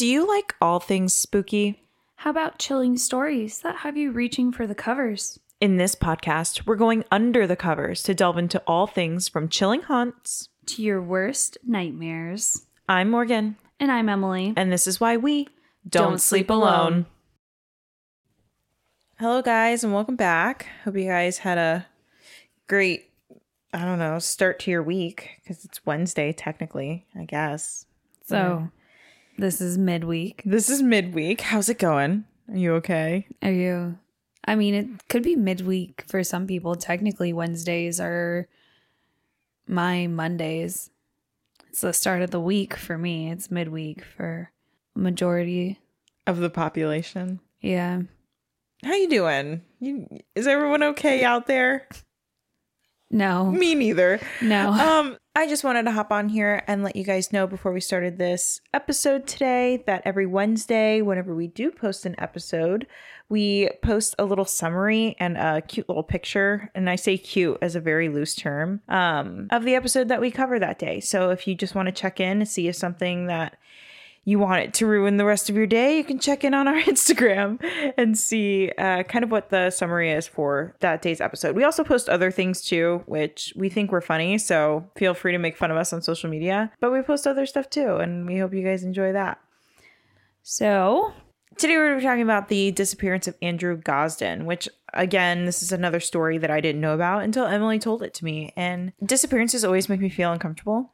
Do you like all things spooky? How about chilling stories that have you reaching for the covers? In this podcast, we're going under the covers to delve into all things from chilling haunts. To your worst nightmares. I'm Morgan, And I'm Emily. and this is why we don't, Don't sleep sleep alone. alone. Hello, guys, and welcome back. Hope you guys had a great, I don't know, start to your week because it's Wednesday, technically, I guess. So, this is midweek. This is midweek. How's it going? Are you okay? Are you? I mean, it could be midweek for some people. Technically, Wednesdays are my Mondays. It's the start of the week for me. It's midweek for majority. Of the population. Yeah. How you doing? You, is everyone okay out there? No. Me neither. No. Um, I just wanted to hop on here and let you guys know before we started this episode today that every Wednesday, whenever we do post an episode, we post a little summary and a cute little picture. And I say cute as a very loose term um, of the episode that we cover that day. So if you just want to check in and see if something that you want it to ruin the rest of your day, you can check in on our Instagram and see uh, kind of what the summary is for that day's episode. We also post other things too, which we think we're funny. So feel free to make fun of us on social media. But we post other stuff too, and we hope you guys enjoy that. So, Today we're talking about the disappearance of Andrew Gosden, which again, this is another story that I didn't know about until Emily told it to me. And disappearances always make me feel uncomfortable.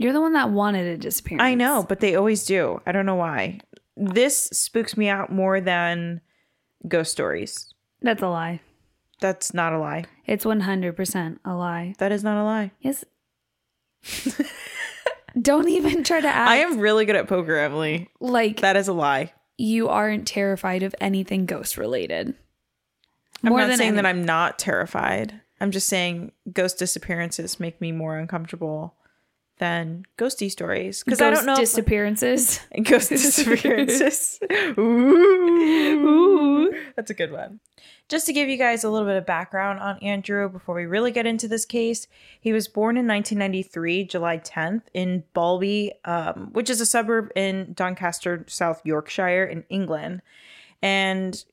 You're the one that wanted a disappearance. I know, but they always do. I don't know why. This spooks me out more than ghost stories. That's a lie. That's not a lie. It's 100% a lie. That is not a lie. Yes. Don't even try to act I am really good at poker, Emily. like That is a lie. you aren't terrified of anything ghost related. I'm More not saying that I'm not terrified. I'm just saying ghost disappearances make me more uncomfortable than ghosty stories because I don't know if- disappearances. Ghost disappearances. Ooh. That's a good one. Just to give you guys a little bit of background on Andrew before we really get into this case, he was born in 1993, July 10th, in Balby, um, which is a suburb in Doncaster, South Yorkshire, in England. And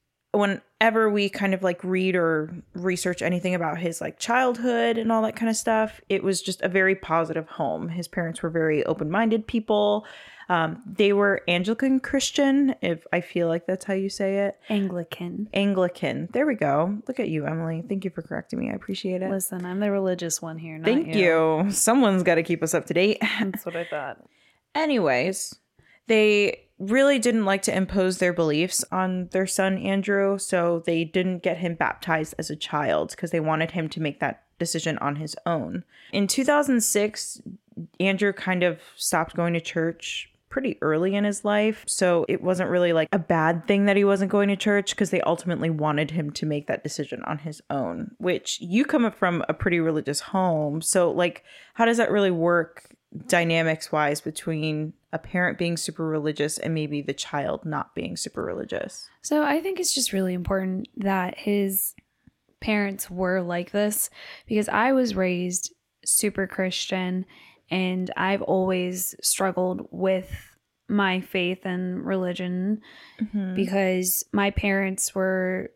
whenever we kind of like read or research anything about his like childhood and all that kind of stuff, it was just a very positive home. His parents were very open minded people. Um, they were Anglican Christian, if I feel like that's how you say it. Anglican. Anglican. There we go. Look at you, Emily. Thank you for correcting me. I appreciate it. Listen, I'm the religious one here. Not Thank you. Someone's got to keep us up to date. That's what I thought. Anyways, they really didn't like to impose their beliefs on their son Andrew, so they didn't get him baptized as a child because they wanted him to make that decision on his own. In 2006, Andrew kind of stopped going to church pretty early in his life, so it wasn't really like a bad thing that he wasn't going to church because they ultimately wanted him to make that decision on his own, which you come up from a pretty religious home. So like how does that really work dynamics wise between a parent being super religious and maybe the child not being super religious. So I think it's just really important that his parents were like this because I was raised super Christian and I've always struggled with my faith and religion mm-hmm. because my parents were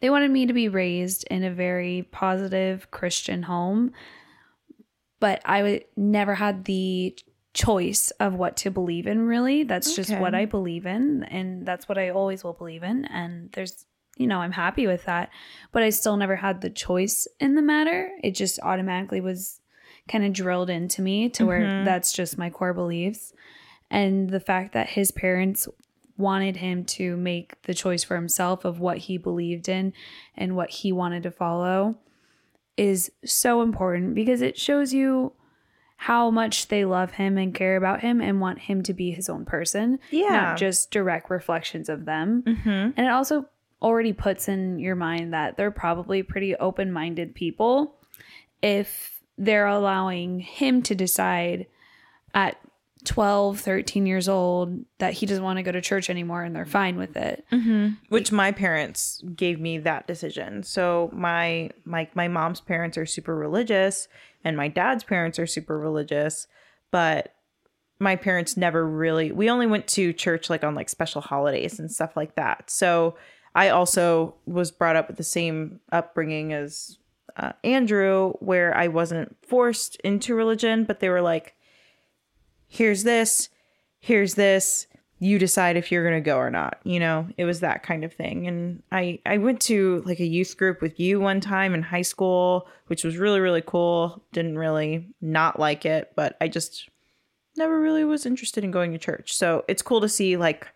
they wanted me to be raised in a very positive Christian home but I would never had the choice of what to believe in really. That's just what I believe in and that's what I always will believe in and there's you know I'm happy with that but I still never had the choice in the matter. It just automatically was kind of drilled into me to where Mhm. that's just my core beliefs and the fact that his parents wanted him to make the choice for himself of what he believed in and what he wanted to follow is so important because it shows you how much they love him and care about him and want him to be his own person, Yeah. not just direct reflections of them. Mm-hmm. And it also already puts in your mind that they're probably pretty open minded people if they're allowing him to decide at 12, 13 years old that he doesn't want to go to church anymore and they're fine with it. Mm-hmm. Which my parents gave me that decision. So my my my mom's parents are super religious and my dad's parents are super religious, but my parents never really we only went to church like on like special holidays and stuff like that. So I also was brought up with the same upbringing as uh, Andrew, where I wasn't forced into religion, but they were like, here's this, here's this. You decide if you're going to go or not. You know, it was that kind of thing. And I, I went to like a youth group with you one time in high school, which was really, really cool. Didn't really not like it, but I just never really was interested in going to church. So it's cool to see like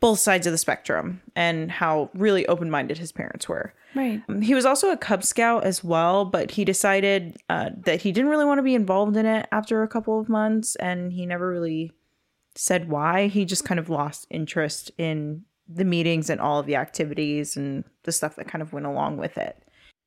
both sides of the spectrum and how really open minded his parents were. Right. He was also a Cub Scout as well, but he decided uh, that he didn't really want to be involved in it after a couple of months, and he never really said why. He just kind of lost interest in the meetings and all of the activities and the stuff that kind of went along with it.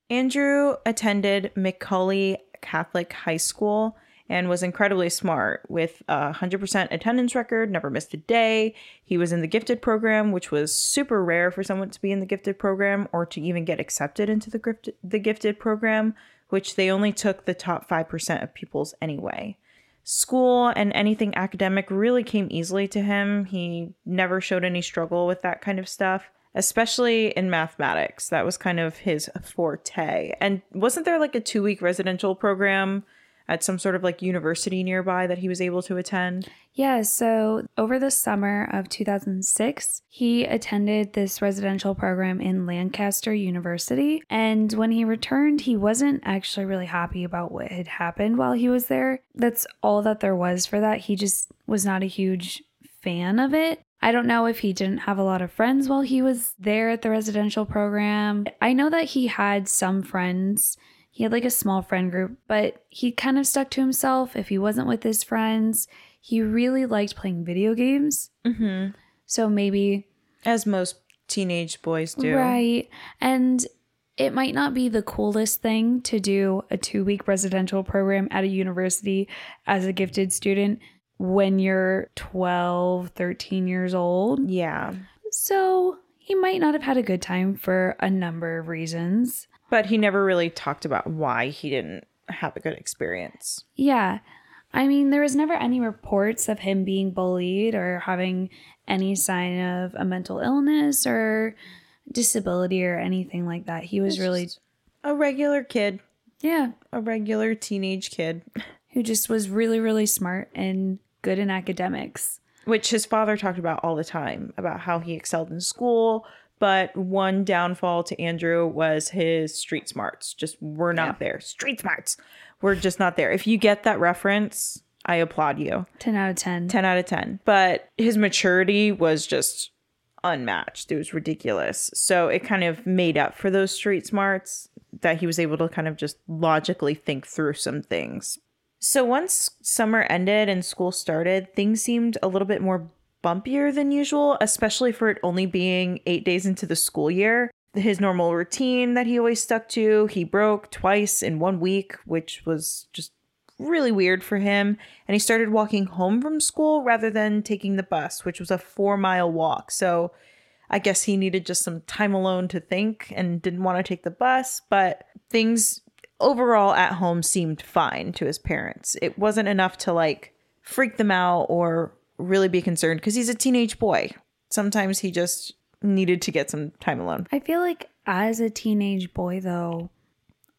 Andrew attended McAuley Catholic High School and was incredibly smart with a 100% attendance record, never missed a day. He was in the gifted program, which was super rare for someone to be in the gifted program or to even get accepted into the gifted, the gifted program, which they only took the top 5% of pupils anyway. School and anything academic really came easily to him. He never showed any struggle with that kind of stuff especially in mathematics. That was kind of his forte. And wasn't there like a two week residential program at some sort of like university nearby that he was able to attend? Yeah, so over the summer of 2006, he attended this residential program in Lancaster University. And when he returned, he wasn't actually really happy about what had happened while he was there. That's all that there was for that. He just was not a huge fan of it. I don't know if he didn't have a lot of friends while he was there at the residential program. I know that he had some friends he had like a small friend group, but he kind of stuck to himself if he wasn't with his friends. He really liked playing video games. Mm-hmm. So maybe. As most teenage boys do. Right. And it might not be the coolest thing to do a two week residential program at a university as a gifted student when you're 12, 13 years old. Yeah. So he might not have had a good time for a number of reasons. But he never really talked about why he didn't have a good experience. Yeah. I mean, there was never any reports of him being bullied or having any sign of a mental illness or disability or anything like that. He was really a regular kid. Yeah. A regular teenage kid. Who just was really, really smart and good in academics. Which his father talked about all the time about how he excelled in school, but one downfall to Andrew was his street smarts. Just we're not yeah. there. Street smarts. We're just not there. If you get that reference, I applaud you. 10 out of 10. 10 out of 10. But his maturity was just unmatched. It was ridiculous. So it kind of made up for those street smarts that he was able to kind of just logically think through some things. So once summer ended and school started, things seemed a little bit more bumpier than usual, especially for it only being eight days into the school year. His normal routine that he always stuck to, he broke twice in one week, which was just really weird for him. And he started walking home from school rather than taking the bus, which was a four mile walk. So I guess he needed just some time alone to think and didn't want to take the bus. But things overall at home seemed fine to his parents. It wasn't enough to like freak them out or really be concerned because he's a teenage boy. Sometimes he just needed to get some time alone. I feel like as a teenage boy, though,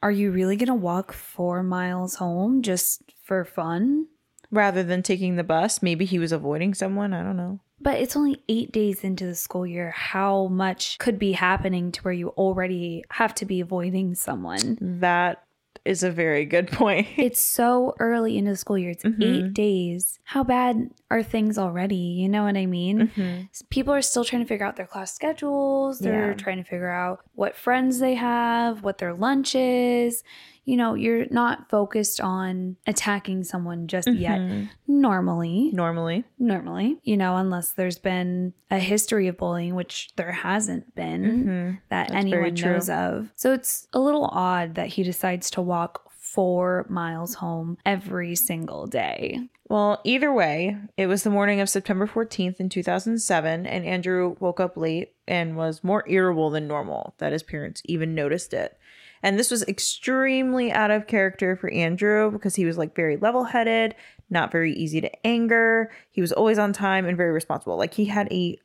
are you really going to walk four miles home just for fun? Rather than taking the bus, maybe he was avoiding someone. I don't know. But it's only eight days into the school year. How much could be happening to where you already have to be avoiding someone? That is a very good point. it's so early into the school year. It's mm-hmm. eight days. How bad are things already? You know what I mean? Mm-hmm. People are still trying to figure out their class schedules. They're yeah. trying to figure out what friends they have, what their lunch is you know, you're not focused on attacking someone just mm-hmm. yet. Normally. Normally. Normally, you know, unless there's been a history of bullying, which there hasn't been mm-hmm. that That's anyone knows of. So it's a little odd that he decides to walk four miles home every single day. Well, either way, it was the morning of September 14th in 2007, and Andrew woke up late and was more irritable than normal, that his parents even noticed it. And this was extremely out of character for Andrew because he was like very level headed, not very easy to anger. He was always on time and very responsible. Like he had a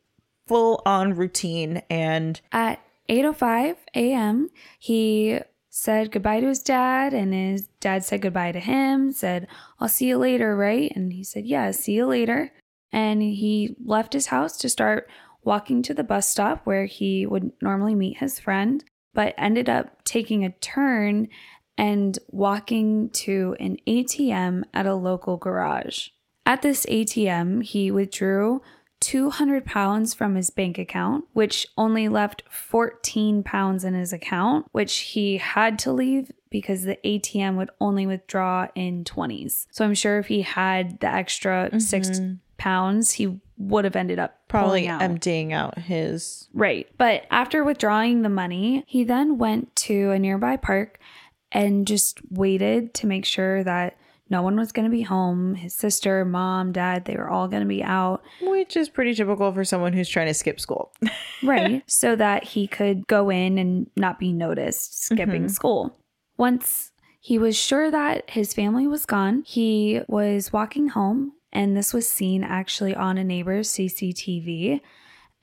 full on routine and At 8:05 a.m., he said goodbye to his dad and his dad said goodbye to him, said, "I'll see you later, right?" And he said, "Yeah, see you later." And he left his house to start walking to the bus stop where he would normally meet his friend, but ended up taking a turn and walking to an ATM at a local garage. At this ATM, he withdrew 200 pounds from his bank account, which only left 14 pounds in his account, which he had to leave because the ATM would only withdraw in 20s. So I'm sure if he had the extra six mm-hmm. pounds, he would have ended up probably out. emptying out his Right. But after withdrawing the money, he then went to a nearby park and just waited to make sure that no one was going to be home. His sister, mom, dad, they were all going to be out. which is pretty typical for someone who's trying to skip school. Right. so that he could go in and not be noticed skipping mm-hmm. school. Once he was sure that his family was gone, he was walking home, and this was seen actually on a neighbor's CCTV.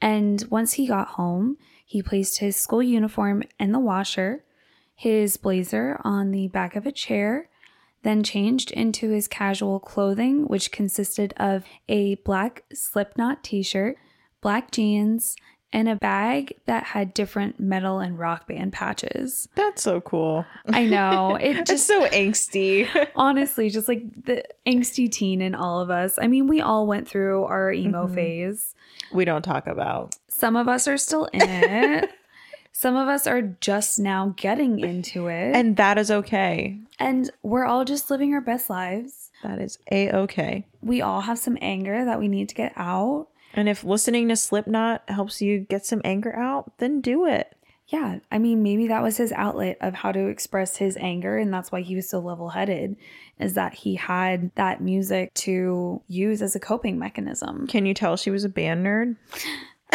And once he got home, he placed his school uniform in the washer, his blazer on the back of a chair, then changed into his casual clothing, which consisted of a black slipknot t shirt, black jeans, and a bag that had different metal and rock band patches. That's so cool. I know. It Just just so angsty. honestly, just like the angsty teen in all of us. I mean, we all went through our emo mm-hmm. phase. we don't talk about. Some of us are still in it. Some of us are just now getting into it. And that is okay. and we're all just living our best lives. That is a okay. We all have some anger that we need to get out. And if listening to Slipknot helps you get some anger out, then do it. Yeah, I mean, maybe that was his outlet of how to express his anger, and that's why he was so level headed, is that he had that music to use as a coping mechanism. Can you tell she was a band nerd?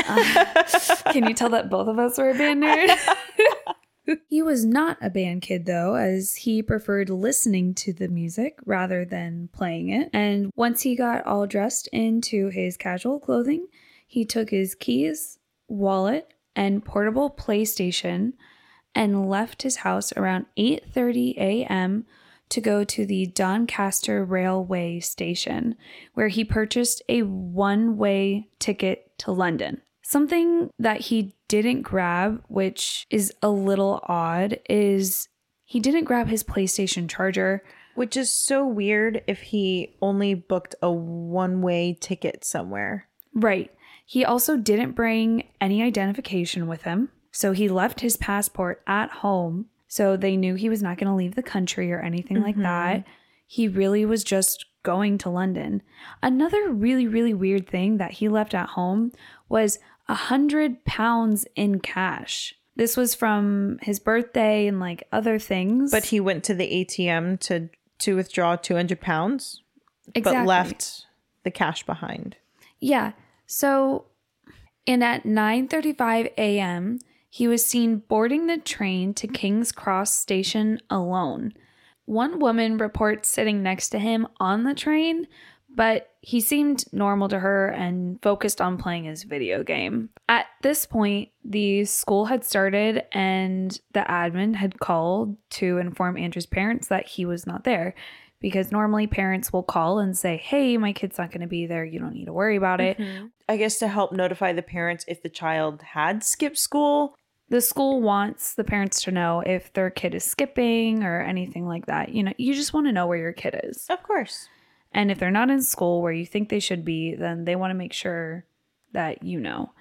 Uh, can you tell that both of us were a band nerd? he was not a band kid, though, as he preferred listening to the music rather than playing it. And once he got all dressed into his casual clothing, he took his keys, wallet, and portable PlayStation and left his house around 8:30 a.m. to go to the Doncaster Railway station where he purchased a one-way ticket to London. Something that he didn't grab, which is a little odd, is he didn't grab his PlayStation charger. Which is so weird if he only booked a one way ticket somewhere. Right. He also didn't bring any identification with him. So he left his passport at home. So they knew he was not going to leave the country or anything like mm-hmm. that. He really was just going to London. Another really, really weird thing that he left at home was a hundred pounds in cash. This was from his birthday and like other things. But he went to the ATM to to withdraw 200 pounds, exactly. but left the cash behind. Yeah. So, and at 9:35 a.m., he was seen boarding the train to King's Cross station alone. One woman reports sitting next to him on the train, but he seemed normal to her and focused on playing his video game. At this point, the school had started and the admin had called to inform Andrew's parents that he was not there because normally parents will call and say, Hey, my kid's not going to be there. You don't need to worry about it. Mm-hmm. I guess to help notify the parents if the child had skipped school. The school wants the parents to know if their kid is skipping or anything like that. You know, you just want to know where your kid is. Of course. And if they're not in school where you think they should be, then they want to make sure that you know.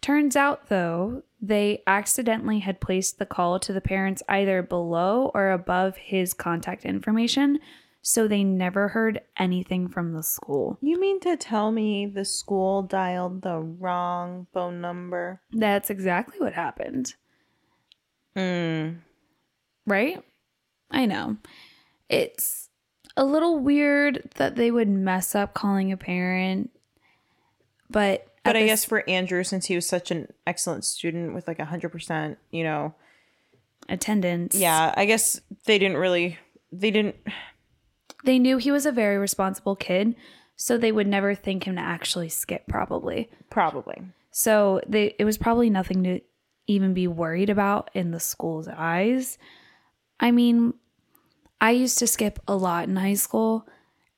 Turns out, though, they accidentally had placed the call to the parents either below or above his contact information, so they never heard anything from the school. You mean to tell me the school dialed the wrong phone number? That's exactly what happened, Hmm. right? I know. It's a little weird that they would mess up calling a parent, but But I guess for Andrew, since he was such an excellent student with like a hundred percent, you know, attendance. Yeah, I guess they didn't really. They didn't. They knew he was a very responsible kid, so they would never think him to actually skip, probably. Probably. So they it was probably nothing to even be worried about in the school's eyes. I mean, I used to skip a lot in high school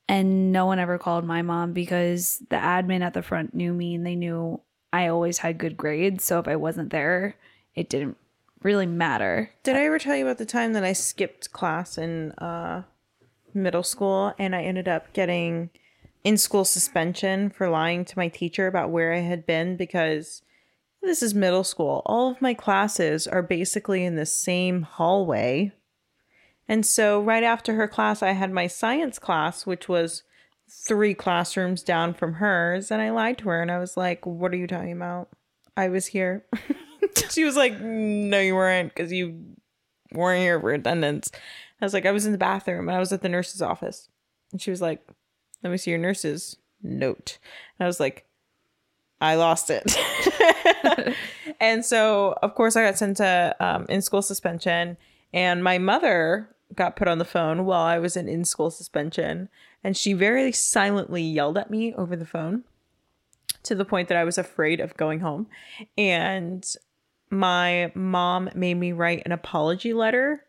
and no one ever called my mom because the admin at the front knew me and they knew I always had good grades, so if I wasn't there, it didn't really matter. Did I ever tell you about the time that I skipped class in uh, middle school and I ended up getting in school suspension for lying to my teacher about where I had been because this is middle school. All of my classes are basically in the same hallway. And so, right after her class, I had my science class, which was three classrooms down from hers. And I lied to her and I was like, What are you talking about? I was here. she was like, No, you weren't because you weren't here for attendance. I was like, I was in the bathroom and I was at the nurse's office. And she was like, Let me see your nurse's note. And I was like, I lost it. and so, of course, I got sent to um, in school suspension. And my mother got put on the phone while I was in in school suspension. And she very silently yelled at me over the phone to the point that I was afraid of going home. And my mom made me write an apology letter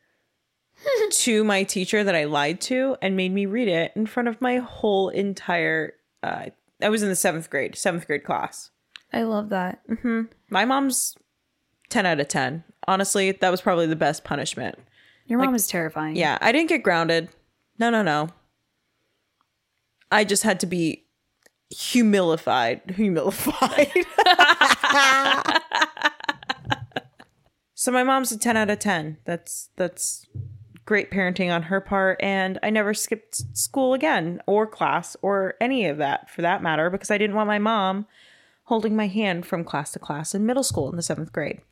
to my teacher that I lied to and made me read it in front of my whole entire. Uh, I was in the seventh grade, seventh grade class. I love that. My mom's 10 out of 10. Honestly, that was probably the best punishment. Your mom is terrifying. Yeah, I didn't get grounded. No, no, no. I just had to be humilified. Humilified. so my mom's a 10 out of 10. That's that's great parenting on her part and I never skipped school again or class or any of that for that matter because I didn't want my mom holding my hand from class to class in middle school in the 7th grade.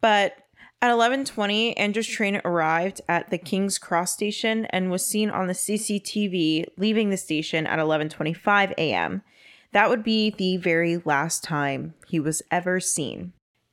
But at 11:20, Andrew's train arrived at the King's Cross station and was seen on the CCTV leaving the station at 11:25 a.m. That would be the very last time he was ever seen.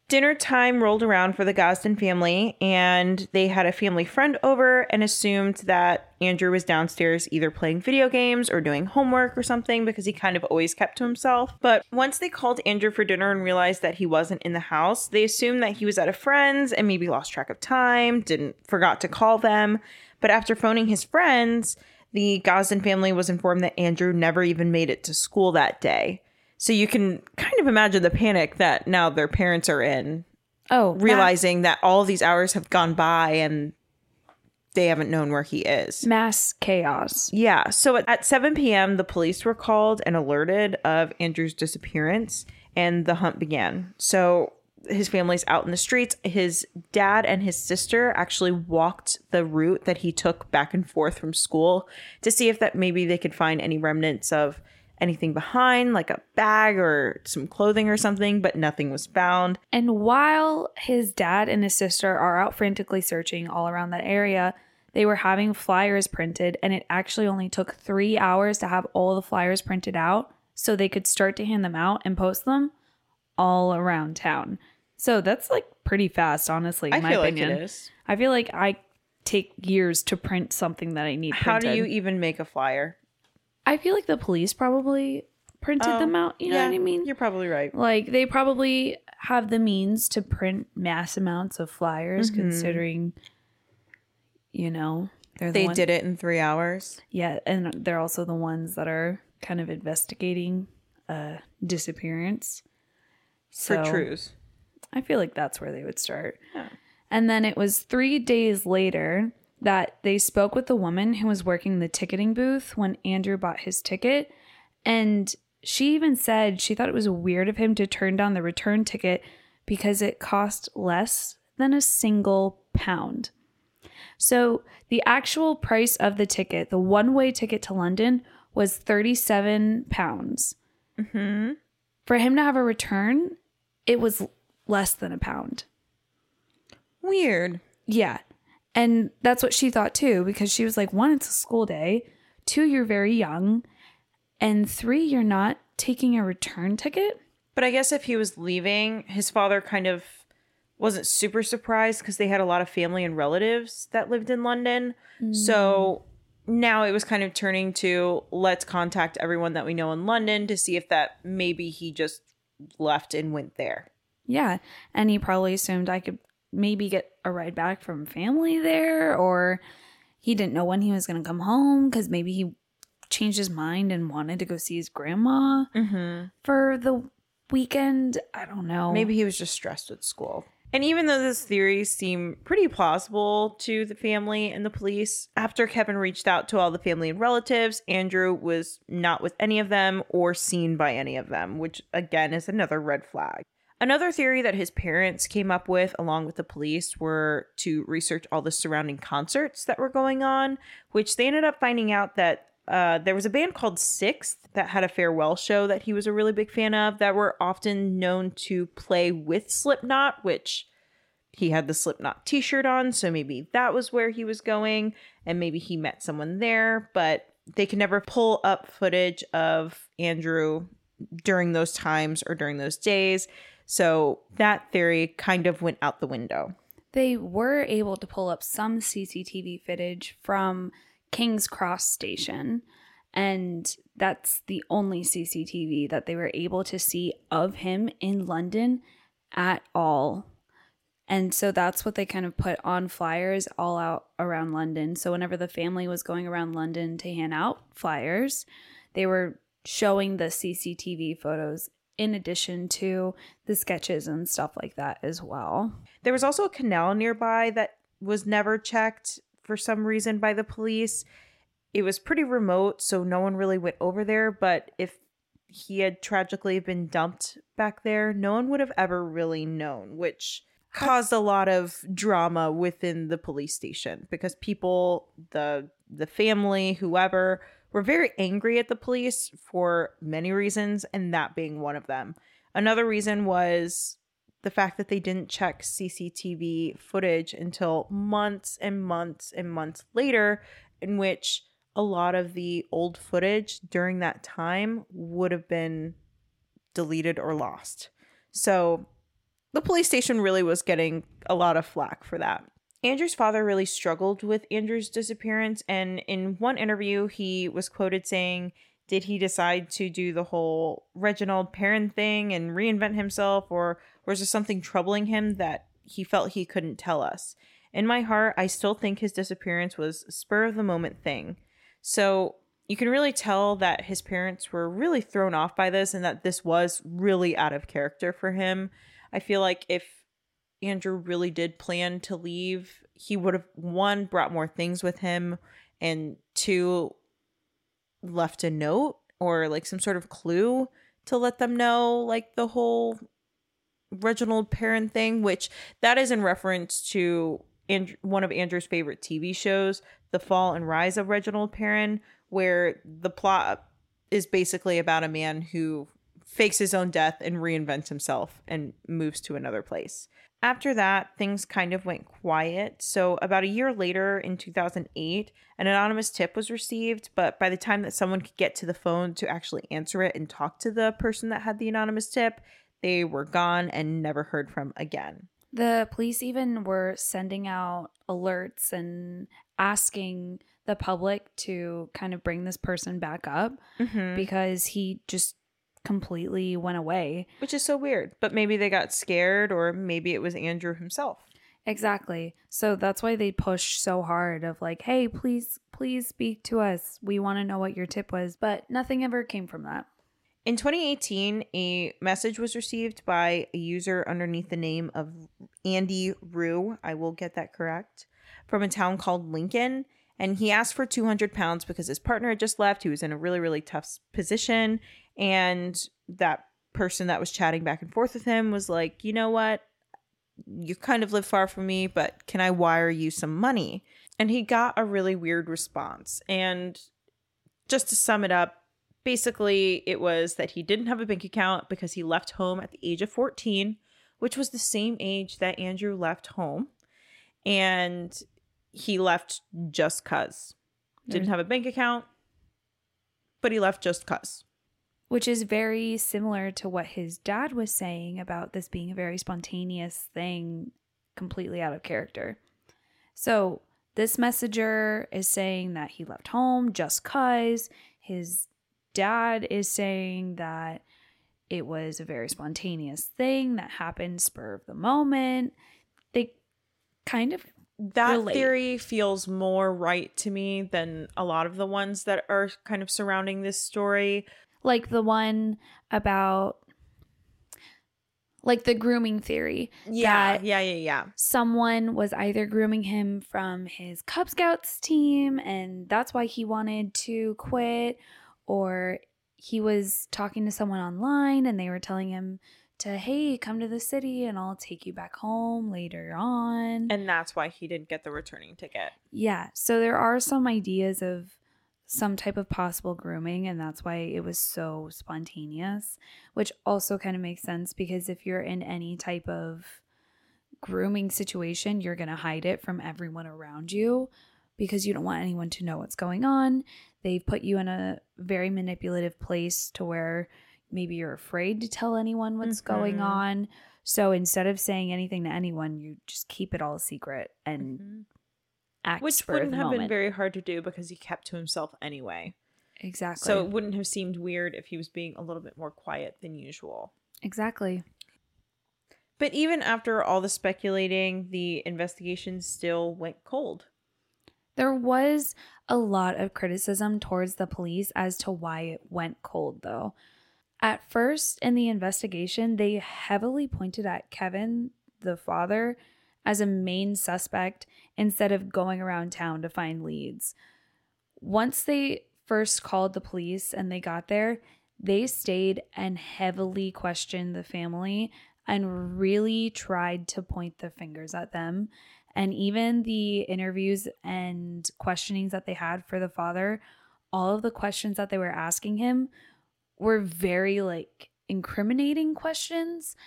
Dinner time rolled around for the Gosden family, and they had a family friend over and assumed that Andrew was downstairs either playing video games or doing homework or something because he kind of always kept to himself. But once they called Andrew for dinner and realized that he wasn't in the house, they assumed that he was at a friend's and maybe lost track of time, didn't forgot to call them. But after phoning his friends, the Gosden family was informed that Andrew never even made it to school that day. So you can kind of imagine the panic that now their parents are in, Oh, realizing that all these hours have gone by and they haven't known where he is. mass chaos. Yeah. So at, at 7 p.m., the police were called and alerted of Andrew's disappearance, and the hunt began. So his family's out in the streets. His dad and his sister actually walked the route that he took back and forth from school to see if that maybe they could find any remnants of anything behind, like a bag or some clothing or something, but nothing was found. And while his dad and his sister are out frantically searching all around that area, they were having flyers printed, and it actually only took three hours to have all the flyers printed out so they could start to hand them out and post them all around town. So that's like pretty fast, honestly, in I my feel opinion. like it is. I feel like I take years to print something that I need printed. How do you even make a flyer? I feel like the police probably printed Oh, them out. You know yeah, what I mean? You're probably right. Like they probably have the means to print mass amounts of flyers, Mm-hmm. considering, you know, they're the They did it in three hours. Yeah, and they're also the ones that are kind of investigating a disappearance. For So, trues. I feel like that's where they would start. Yeah. And then it was three days later that they spoke with the woman who was working the ticketing booth when Andrew bought his ticket. And she even said she thought it was weird of him to turn down the return ticket because it cost less than a single pound. So the actual price of the ticket, the one way ticket to London, was 37 pounds. Mm-hmm. For him to have a return, it was less than a pound. Weird. Yeah. And that's what she thought too, because she was like, one, it's a school day. Two, you're very young. And three, you're not taking a return ticket. But I guess if he was leaving, his father kind of wasn't super surprised because they had a lot of family and relatives that lived in London. So mm. now it was kind of turning to let's contact everyone that we know in London to see if that maybe he just left and went there. Yeah. And he probably assumed I could maybe get a ride back from family there, or he didn't know when he was going to come home because maybe he changed his mind and wanted to go see his grandma Mm-hmm. for the weekend. I don't know. Maybe he was just stressed with school. And even though this theory seemed pretty plausible to the family and the police, after Kevin reached out to all the family and relatives, Andrew was not with any of them or seen by any of them, which again is another red flag. Another theory that his parents came up with, along with the police, were to research all the surrounding concerts that were going on, which they ended up finding out that uh, there was a band called Sixth that had a farewell show that he was a really big fan of that were often known to play with Slipknot, which he had the Slipknot t shirt on. So maybe that was where he was going and maybe he met someone there, but they could never pull up footage of Andrew during those times or during those days. So that theory kind of went out the window. They were able to pull up some CCTV footage from King's Cross Station, and that's the only CCTV that they were able to see of him in London at all. And so that's what they kind of put on flyers all out around London. So whenever the family was going around London to hand out flyers, they were showing the CCTV photos in addition to the sketches and stuff like that as well. There was also a canal nearby that was never checked for some reason by the police. It was pretty remote, so no one really went over there. But if he had tragically been dumped back there, no one would have ever really known, which caused a lot of drama within the police station because people, the the family, whoever, were very angry at the police for many reasons, and that being one of them. Another reason was the fact that they didn't check CCTV footage until months and months and months later, in which a lot of the old footage during that time would have been deleted or lost. So the police station really was getting a lot of flack for that. Andrew's father really struggled with Andrew's disappearance, and in one interview, he was quoted saying, Did he decide to do the whole Reginald Perrin thing and reinvent himself, or was there something troubling him that he felt he couldn't tell us? In my heart, I still think his disappearance was spur of the moment thing. So you can really tell that his parents were really thrown off by this and that this was really out of character for him. I feel like if Andrew really did plan to leave, he would have one brought more things with him and two left a note or like some sort of clue to let them know like the whole Reginald Perrin thing, which that is in reference to and one of Andrew's favorite TV shows, The Fall and Rise of Reginald Perrin, where the plot is basically about a man who fakes his own death and reinvents himself and moves to another place. After that, things kind of went quiet. So, about a year later in 2008, an anonymous tip was received, but by the time that someone could get to the phone to actually answer it and talk to the person that had the anonymous tip, they were gone and never heard from again. The police even were sending out alerts and asking the public to kind of bring this person back up Mm-hmm. because he just completely went away. Which is so weird. But maybe they got scared, or maybe it was Andrew himself. Exactly. So that's why they push so hard of like, "Hey, please please speak to us. We want to know what your tip was." But nothing ever came from that. In 2018, a message was received by a user underneath the name of Andy Rue. I will get that correct. From a town called Lincoln. And he asked for 200 pounds because his partner had just left. He was in a really, really tough position. And that person that was chatting back and forth with him was like, you know what? You kind of live far from me, but can I wire you some money? And he got a really weird response. And just to sum it up, basically it was that he didn't have a bank account because he left home at the age of 14 which was the same age that andrew left home and he left just cuz didn't mm. have a bank account but he left just cuz which is very similar to what his dad was saying about this being a very spontaneous thing, completely out of character. So, this messenger is saying that he left home just cuz. His dad is saying that it was a very spontaneous thing that happened spur of the moment. They kind of that relate. theory feels more right to me than a lot of the ones that are kind of surrounding this story. Like the one about like the grooming theory Yeah, yeah, yeah, yeah. someone was either grooming him from his Cub Scouts team and that's why he wanted to quit or he was talking to someone online and they were telling him to hey come to the city and I'll take you back home later on. And that's why he didn't get the returning ticket. Yeah. So there are some ideas of some type of possible grooming, and that's why it was so spontaneous, which also kind of makes sense because if you're in any type of grooming situation, you're going to hide it from everyone around you because you don't want anyone to know what's going on. They've put you in a very manipulative place to where maybe you're afraid to tell anyone what's going Mhm. on. So instead of saying anything to anyone, you just keep it all a secret and act Which wouldn't have been very hard to do because he kept to himself anyway. exactly. So it wouldn't have seemed weird if he was being a little bit more quiet than usual. exactly. But even after all the speculating, the investigation still went cold. There was a lot of criticism towards the police as to why it went cold, though. At first, in the investigation, they heavily pointed at Kevin, the father, as a main suspect instead of going around town to find leads. Once they first called the police and they got there, they stayed and heavily questioned the family and really tried to point the fingers at them. And even the interviews and questionings that they had for the father, all of the questions that they were asking him were very like incriminating questions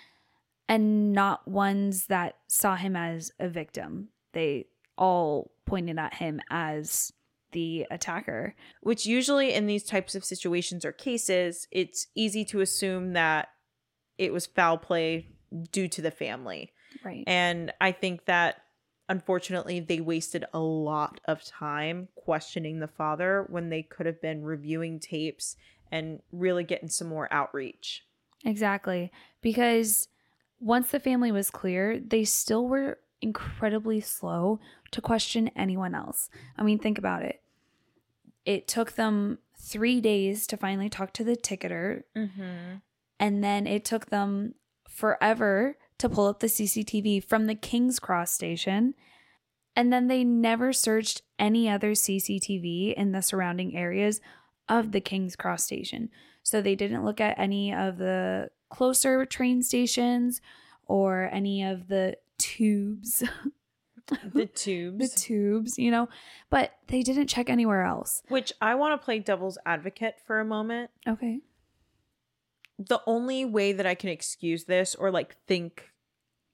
and not ones that saw him as a victim. They all pointed at him as the attacker. Which usually in these types of situations or cases, it's easy to assume that it was foul play due to the family. Right. And I think that unfortunately they wasted a lot of time questioning the father when they could have been reviewing tapes and really getting some more outreach. Exactly. Because once the family was clear, they still were incredibly slow to question anyone else. I mean, think about it. It took them three days to finally talk to the ticketer, Mm-hmm. and then it took them forever to pull up the CCTV from the King's Cross station. And then they never searched any other CCTV in the surrounding areas of the King's Cross station. So they didn't look at any of the closer train stations or any of the tubes, The tubes. the tubes, you know, but they didn't check anywhere else. Which I want to play devil's advocate for a moment. Okay. the only way that I can excuse this or like think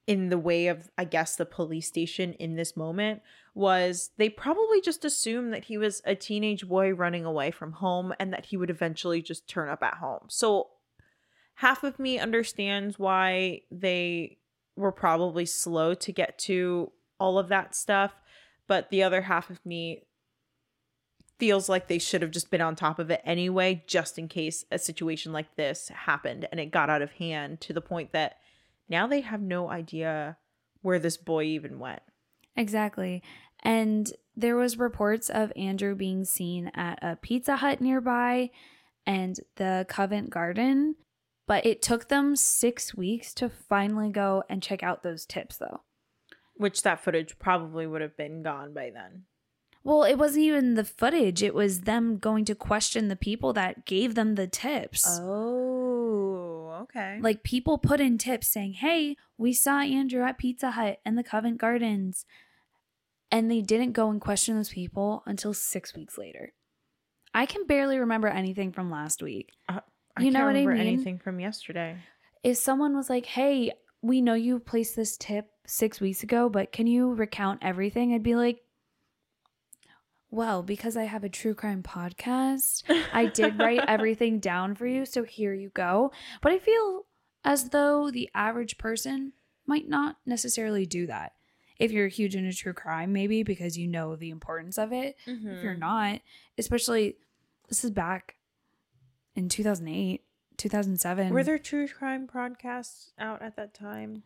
in the way of I guess the police station in this moment was they probably just assumed that he was a teenage boy running away from home and that he would eventually just turn up at home. So half of me understands why they were probably slow to get to all of that stuff, but the other half of me feels like they should have just been on top of it anyway, just in case a situation like this happened and it got out of hand to the point that now they have no idea where this boy even went. Exactly. And there was reports of Andrew being seen at a Pizza Hut nearby and the Covent Garden, but it took them 6 weeks to finally go and check out those tips though. Which that footage probably would have been gone by then. Well, it wasn't even the footage, it was them going to question the people that gave them the tips. Oh, okay. Like people put in tips saying, "Hey, we saw Andrew at Pizza Hut and the Covent Gardens." And they didn't go and question those people until 6 weeks later. I can barely remember anything from last week. I you know what I remember mean? anything from yesterday. If someone was like, "Hey, we know you placed this tip 6 weeks ago, but can you recount everything?" I'd be like, Well, because I have a true crime podcast, I did write everything down for you. So here you go. But I feel as though the average person might not necessarily do that. If you're huge into true crime, maybe because you know the importance of it. If you're mm-hmm. not, especially this is back in 2008, 2007. Were there true crime podcasts out at that time?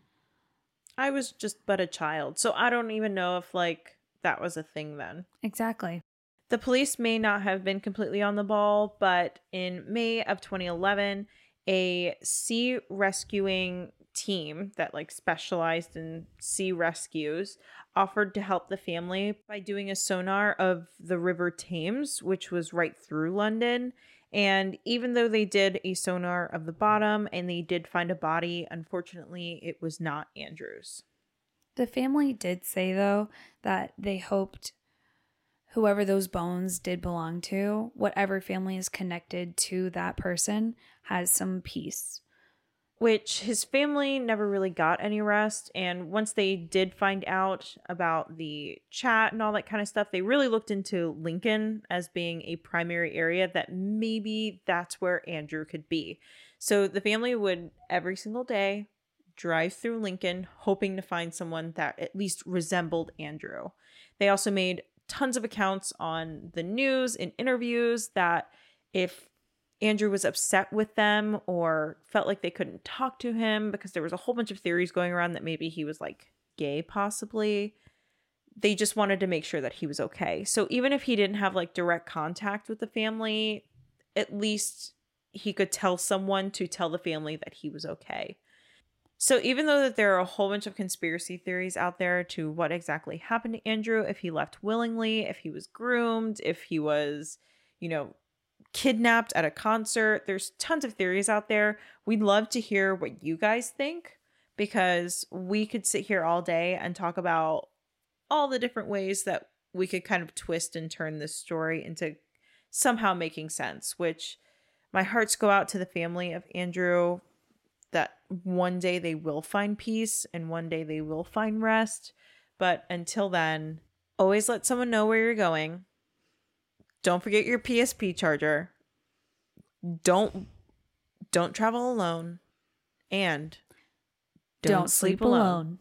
I was just but a child, so I don't even know if like that was a thing then. Exactly. The police may not have been completely on the ball, but in May of 2011, a sea rescuing team that like specialized in sea rescues offered to help the family by doing a sonar of the River Thames, which was right through London. And even though they did a sonar of the bottom and they did find a body, unfortunately, it was not Andrew's. The family did say, though, that they hoped whoever those bones did belong to, whatever family is connected to that person, has some peace. Which his family never really got any rest. And once they did find out about the chat and all that kind of stuff, they really looked into Lincoln as being a primary area that maybe that's where Andrew could be. So the family would every single day drive through Lincoln, hoping to find someone that at least resembled Andrew. They also made tons of accounts on the news and interviews that if Andrew was upset with them or felt like they couldn't talk to him because there was a whole bunch of theories going around that maybe he was like gay, possibly. They just wanted to make sure that he was okay. So even if he didn't have like direct contact with the family, at least he could tell someone to tell the family that he was okay. So even though that there are a whole bunch of conspiracy theories out there to what exactly happened to Andrew, if he left willingly, if he was groomed, if he was, you know, kidnapped at a concert. There's tons of theories out there. We'd love to hear what you guys think because we could sit here all day and talk about all the different ways that we could kind of twist and turn this story into somehow making sense, which my hearts go out to the family of Andrew that one day they will find peace and one day they will find rest. But until then, always let someone know where you're going don't forget your PSP charger. Don't don't travel alone. And Don't, sleep alone.